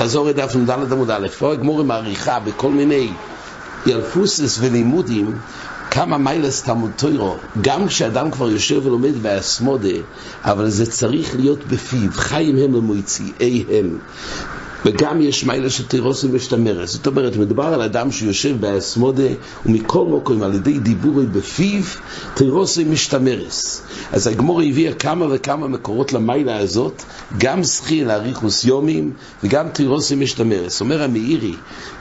חזור את דף נ"ד עמוד א', פה הגמור עם העריכה בכל מיני ילפוסס ולימודים כמה מיילס תלמוד תוירו, גם כשאדם כבר יושב ולומד באסמודה, אבל זה צריך להיות בפיו, חיים הם למויציאיהם. וגם יש מיילה של תירוסים משתמרת. זאת אומרת, מדובר על אדם שיושב באסמודה ומכל מקום על ידי דיבורי בפיו, תירוסים משתמרס. אז הגמור הביאה כמה וכמה מקורות למיילה הזאת, גם שכי לאריכוס יומים וגם תירוסים משתמרס. אומר המאירי,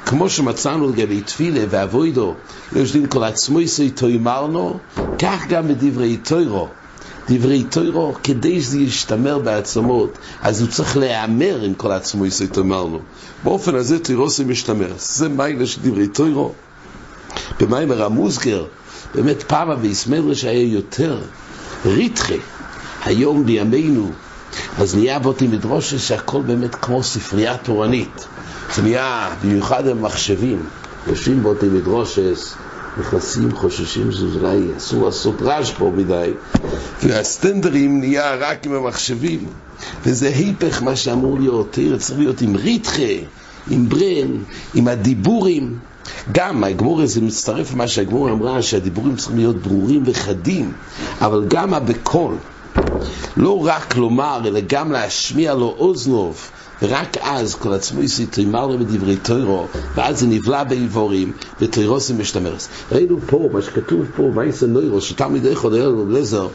כמו שמצאנו לגבי תפילה ואבוידו, יש דין כל עצמו יסוי תוימרנו, כך גם בדברי תוירו. דברי תוירו, כדי שזה ישתמר בעצמות, אז הוא צריך להיאמר עם כל עצמו יסוד אמרנו. באופן הזה תירוסי משתמר. זה מיילה של דברי תוירו. במיימר המוסגר, באמת פעם אביסמדרש היה יותר ריתחה. היום בימינו, אז נהיה באותי מדרושה שהכל באמת כמו ספרייה תורנית. זה נהיה במיוחד במחשבים. יושבים באותי מדרושס, נכנסים, חוששים שאולי אסור לעשות רעש פה מדי, והסטנדרים נהיה רק עם המחשבים, וזה היפך מה שאמור להיות, תראה, צריך להיות עם ריתחה, עם ברן, עם הדיבורים. גם הגמור הזה מצטרף למה שהגמור אמרה, שהדיבורים צריכים להיות ברורים וחדים, אבל גם הבקול, לא רק לומר, אלא גם להשמיע לו אוזנוב, ורק אז כל עצמו תימר לו בדברי תוירו, ואז זה נבלע באיבורים, ותוירוסים משתמרס. ראינו פה, מה שכתוב פה, וייסה נוירו, שתלמיד איכות היה לו לזר,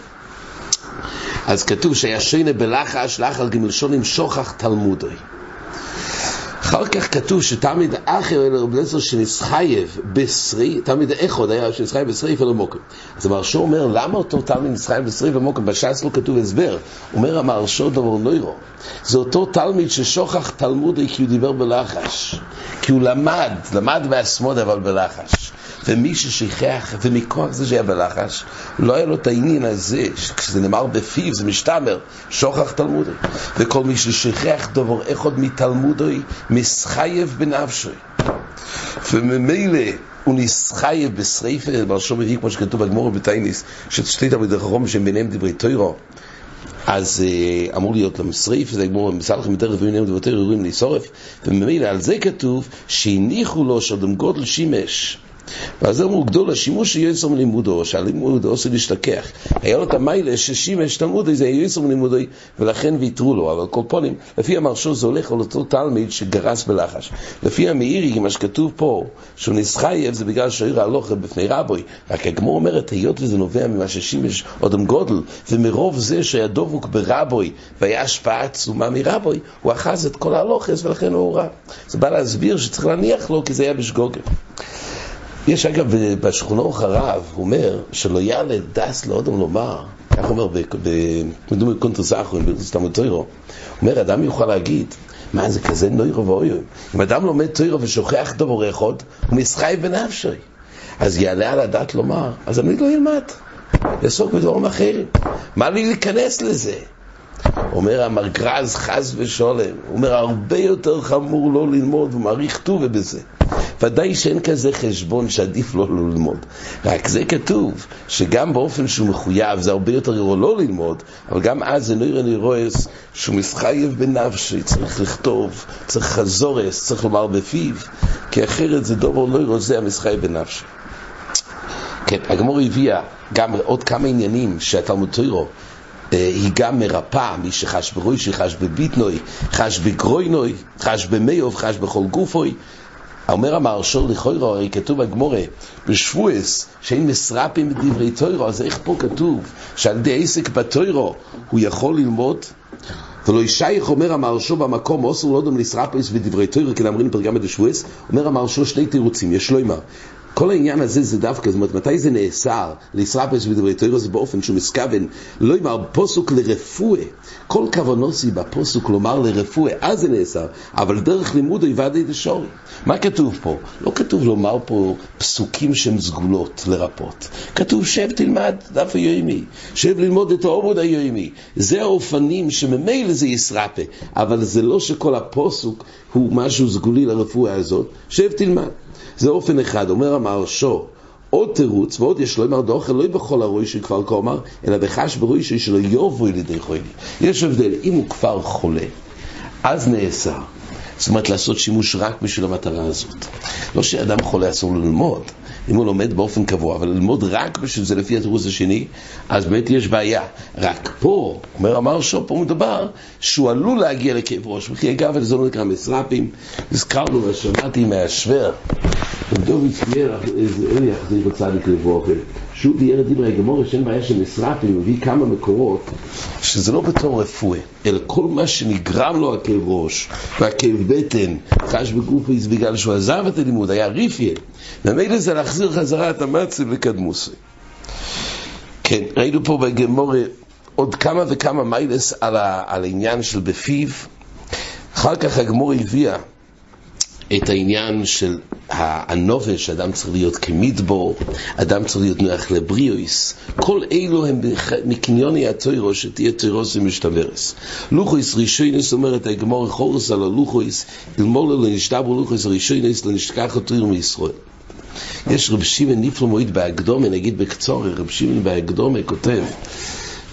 אז כתוב שהיה שינה בלחש, לחל גמלשונים שוכח תלמודוי. אחר כך כתוב שתמיד אחר אלא רב לזר שנסחייב בשרי, תמיד אחד היה שנסחייב ולא מוקם. אז המרשו אומר, למה אותו תלמיד נסחייב בשרי ומוקם? בש"ס לא כתוב הסבר. אומר המרשו דבר נוירו. זה אותו תלמיד ששוכח תלמודי כי הוא דיבר בלחש. כי הוא למד, למד בעצמו אבל בלחש. ומי ששכח, ומכוח זה שהיה בלחש, לא היה לו את העניין הזה, כשזה נאמר בפיו, זה משתמר, שוכח תלמודי. וכל מי ששכח דבור אחד מתלמודוי, מסחייב בנפשוי. וממילא הוא נסחייב בשריפה, בראשו מביא כמו שכתוב בגמור בתייניס, ששתי תלמידי חכום שהם ביניהם דברי תוירו. אז uh, אמור להיות למסריף, זה גמור, מסלח מתארת וביניהם דברי תוירו ראויים להישורף, וממילא על זה כתוב שהניחו לו שאדם גודל שימש. ואז אמרו גדול השימוש יסר מלימודו, שהלימוד עושה להשתכח. היה לו את המיילה ששימש תלמודו, זה יהיה יסר מלימודו, ולכן ויתרו לו. אבל כל פונים, לפי המרשו זה הולך על אותו תלמיד שגרס בלחש. לפי המאירי, מה שכתוב פה, שהוא נסחייב, זה בגלל שעיר ההלוכה בפני רבוי. רק הגמור אומרת, היות וזה נובע ממה ששימש אודם גודל, ומרוב זה שהיה דבוק ברבוי, והיה השפעה עצומה מרבוי, הוא אחז את כל ההלוכס, ולכן הוא הורה. זה בא להסביר שצריך להניח לו, כי זה היה בשגוגל. יש אגב בשכונו חרב, הוא אומר שלא יעלה דס לאודם לומר, כך אומר במדומי קונטרסחו, בסתמות תוירו, הוא אומר, אדם יוכל להגיד, מה זה כזה נוירו ואויו? אם אדם לומד תוירו ושוכח דבר אחד, הוא מסחי בנפשי. אז יעלה על הדעת לומר, אז אני לא ילמד, יעסוק בדברים אחרים. מה לי להיכנס לזה? אומר המרגרז חס ושולם, הוא אומר הרבה יותר חמור לא ללמוד, הוא מעריך טובה בזה. ודאי שאין כזה חשבון שעדיף לא ללמוד. רק זה כתוב, שגם באופן שהוא מחויב, זה הרבה יותר גרוע לא ללמוד, אבל גם אז זה לי רואה שהוא מסחייב בנפשי, צריך לכתוב, צריך חזורס, צריך לומר בפיו, כי אחרת זה דובר לא יראה, זה המסחייב בנפשי. כן, הגמור הביאה גם עוד כמה עניינים שהתלמוד תוירו היא גם מרפאה, מי שחש ברוישי, חש בביטנוי, חש בגרוינוי, חש במיוב, חש בכל גופוי. אומר המהרשור לכוירו, הרי כתוב בגמורה, בשבועס, שאין מסרפים בדברי תוירו, אז איך פה כתוב שעל ידי עסק בתוירו הוא יכול ללמוד? ולא ישייך אומר המהרשור במקום, אוסר לא דום לסרפס בדברי תוירו, כי לאמרים פרגמת בשבועס, אומר המהרשור שני תירוצים, יש לו אמר. כל העניין הזה זה דווקא, זאת אומרת, מתי זה נאסר לישרפס בדברי תוירו זה באופן שהוא מסכוון, לא אמר פוסוק לרפואה, כל כוונוסי בפוסוק לומר לרפואה, אז זה נאסר, אבל דרך לימוד היוועדי דשורי. מה כתוב פה? לא כתוב לומר פה פסוקים שהם סגולות לרפות. כתוב שב תלמד דף היומי, שב ללמוד את העומד היומי. זה האופנים שממילא זה ישרפה, אבל זה לא שכל הפוסוק הוא משהו סגולי לרפואה הזאת, שב תלמד. זה אופן אחד, אומר המהרשו, עוד תירוץ, ועוד יש לו אמר דאוכל לא בכל הרוי של כפר קומר, אלא בחש ברוי שלא יובוי לידי חולי. יש הבדל, אם הוא כבר חולה, אז נאסר. זאת אומרת לעשות שימוש רק בשביל המטרה הזאת. לא שאדם חולה אסור לו ללמוד, אם הוא לומד באופן קבוע, אבל ללמוד רק בשביל זה לפי התירוץ השני, אז באמת יש בעיה. רק פה, אומר אמר שוב, פה מדובר שהוא עלול להגיע לכאב ראש, וכי אגב, זה לא נקרא מסרפים, הזכרנו ושמעתי מהשוור, דוד צייר, אלי יחזיר בצדיק לבוא שוב ירד דברי הגמור, שאין בעיה של מסרפים, מביא כמה מקורות, שזה לא בתור רפואי, אלא כל מה שנגרם לו הכאב ראש והכאב בטן, חש בגופי, בגלל שהוא עזב את הלימוד, היה ריפיה, ומילא זה להחזיר חזרה את המצב לקדמוסי. כן, ראינו פה בגמור עוד כמה וכמה מיילס על, ה, על העניין של בפיו. אחר כך הגמור הביאה את העניין של הנובש, אדם צריך להיות כמדבור, אדם צריך להיות נוח לבריאויס. כל אלו הם מקניוני הטוירו, שתהיה טוירוס ומשתברס. לוחויס רישיינס אומרת הגמור חורס על הלוחויס, אלמול לו נשתבו לוחויס רישיינס לנשכח הטוירו מישראל. יש רב שמעון נפלא מועיד בהקדומה, נגיד בקצור, רב שמעון בהקדומה כותב,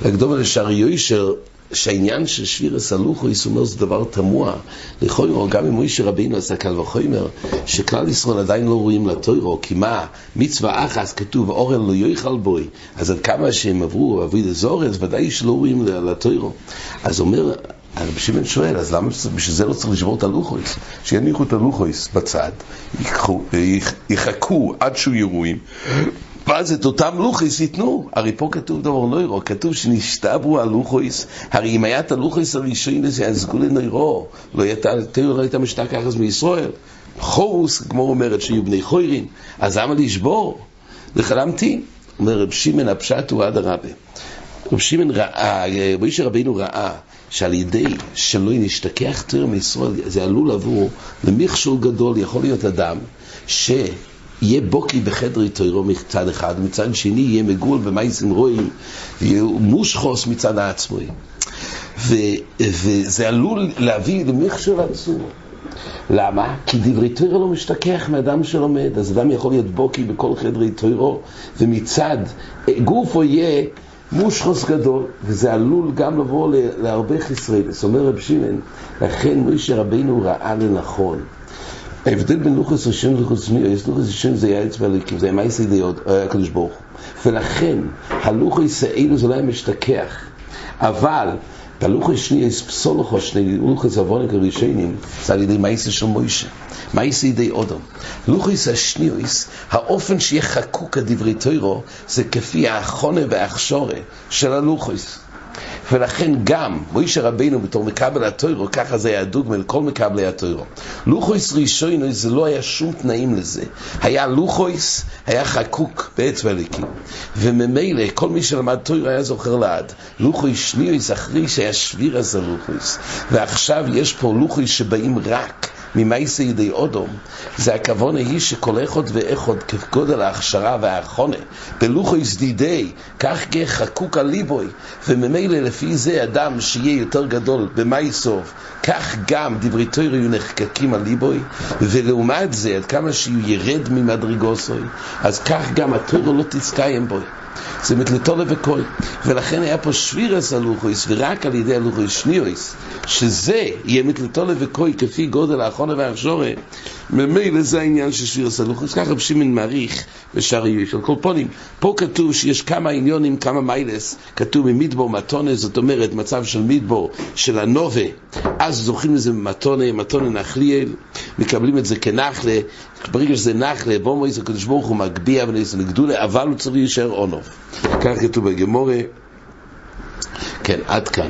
בהקדומה לשער יוישר, שהעניין של שביר הסלוחו, אומר, זה דבר תמוה. לכוירו, גם אם מוישה רבינו עשה קל וחומר, שכלל ישראל עדיין לא רואים לטוירו, כי מה, מצווה אחס כתוב, אורל לא יאכל בוי, אז עד כמה שהם עברו, עבוד הזורס, ודאי שלא רואים לטוירו. אז אומר, הרב שמעון שואל, אז למה בשביל זה לא צריך לשבור את הלוחויס? שיניחו את הלוחויס בצד, יחכו עד שהוא ירואים, ואז את אותם לוחויס ייתנו. הרי פה כתוב דבר נוירו, כתוב שנשתברו הלוחויס, הרי אם היה את הלוחויס הראשון לזה, אז גולי נוירו, לא הייתה משתק אחז מישראל. חורוס, כמו אומרת, שיהיו בני חוירין, אז למה לשבור? וחלמתי, אומר רב שמעון הפשט הוא עד הרבה. רב שמעון ראה, מוישה רבינו ראה שעל ידי שלא נשתכח תרא מישראל, זה עלול לבוא למכשול גדול, יכול להיות אדם שיהיה בוקי בחדרי תוירו מצד אחד, מצד שני יהיה מגול במייסים רואים, יהיה מושחוס מצד העצמוי. וזה עלול להביא למכשול עצום. למה? כי דברי תוירו לא משתכח מאדם שלומד, אז אדם יכול להיות בוקי בכל חדרי תוירו, ומצד גופו יהיה מושחוס גדול, וזה עלול גם לבוא להרבה חסרי. זאת אומרת רב שמעון, לכן מוישה רבינו ראה לנכון. ההבדל בין לוחס ראשון ללוחס יש לוחס ראשון זה היה אצבע ליקים, זה היה מייסי דיות, הקדוש ברוך ולכן, הלוחס האלו זה לא היה משתכח. אבל, בלוחס שני יש פסולוחו שני, לוחס עוונק הראשונים, זה על ידי מייסי של מוישה. מה יש לידי אודו? לוחויס השניויס, האופן שיהיה חקוק הדברי תוירו, זה כפי האחונה והאחשורה של הלוחויס. ולכן גם מוישה רבינו בתור מקבל התוירו, ככה זה היה דוגמה לכל מקבלי התוירו. לוחויס ראשונו זה לא היה שום תנאים לזה. היה לוחויס, היה חקוק באצבע הליקים. וממילא כל מי שלמד תוירו היה זוכר לעד. לוחויס שניויס אחרי שהיה שביר הזה לוחויס. ועכשיו יש פה לוחויס שבאים רק ממייסי ידי אודום, זה הכוונה היא שכל אחד ואחד כגודל ההכשרה והאחונה, בלוחו יסדידי, כך גאה חקוק על ליבוי, וממילא לפי זה אדם שיהיה יותר גדול במייסוב, כך גם דברי תוירו יהיו נחקקים על ליבוי, ולעומת זה, עד כמה שהוא ירד ממדרגוסוי, אז כך גם התוירו לא תצקיים בוי. זה מתלתולה וקוי. ולכן היה פה שבירס הלוחויס, ורק על ידי הלוחויס שניויס, שזה יהיה מתלתולה וקוי כפי גודל האחרונה והאחשורה, ממילא זה העניין של שבירס הלוחויס. ככה בשמן מעריך בשער יויש. על כל פונים, פה כתוב שיש כמה עניונים, כמה מיילס, כתוב ממדבור מתונה, זאת אומרת מצב של מדבור, של הנובה, אז זוכים לזה מתונה, מתונה נחליאל, מקבלים את זה כנחלה, ברגע שזה נחלה, בוא מויס הקדוש ברוך הוא מגביה ונעשה לגדולה, אבל הוא צריך להישאר אונוב. כך כתוב בגמורה, כן, עד כאן.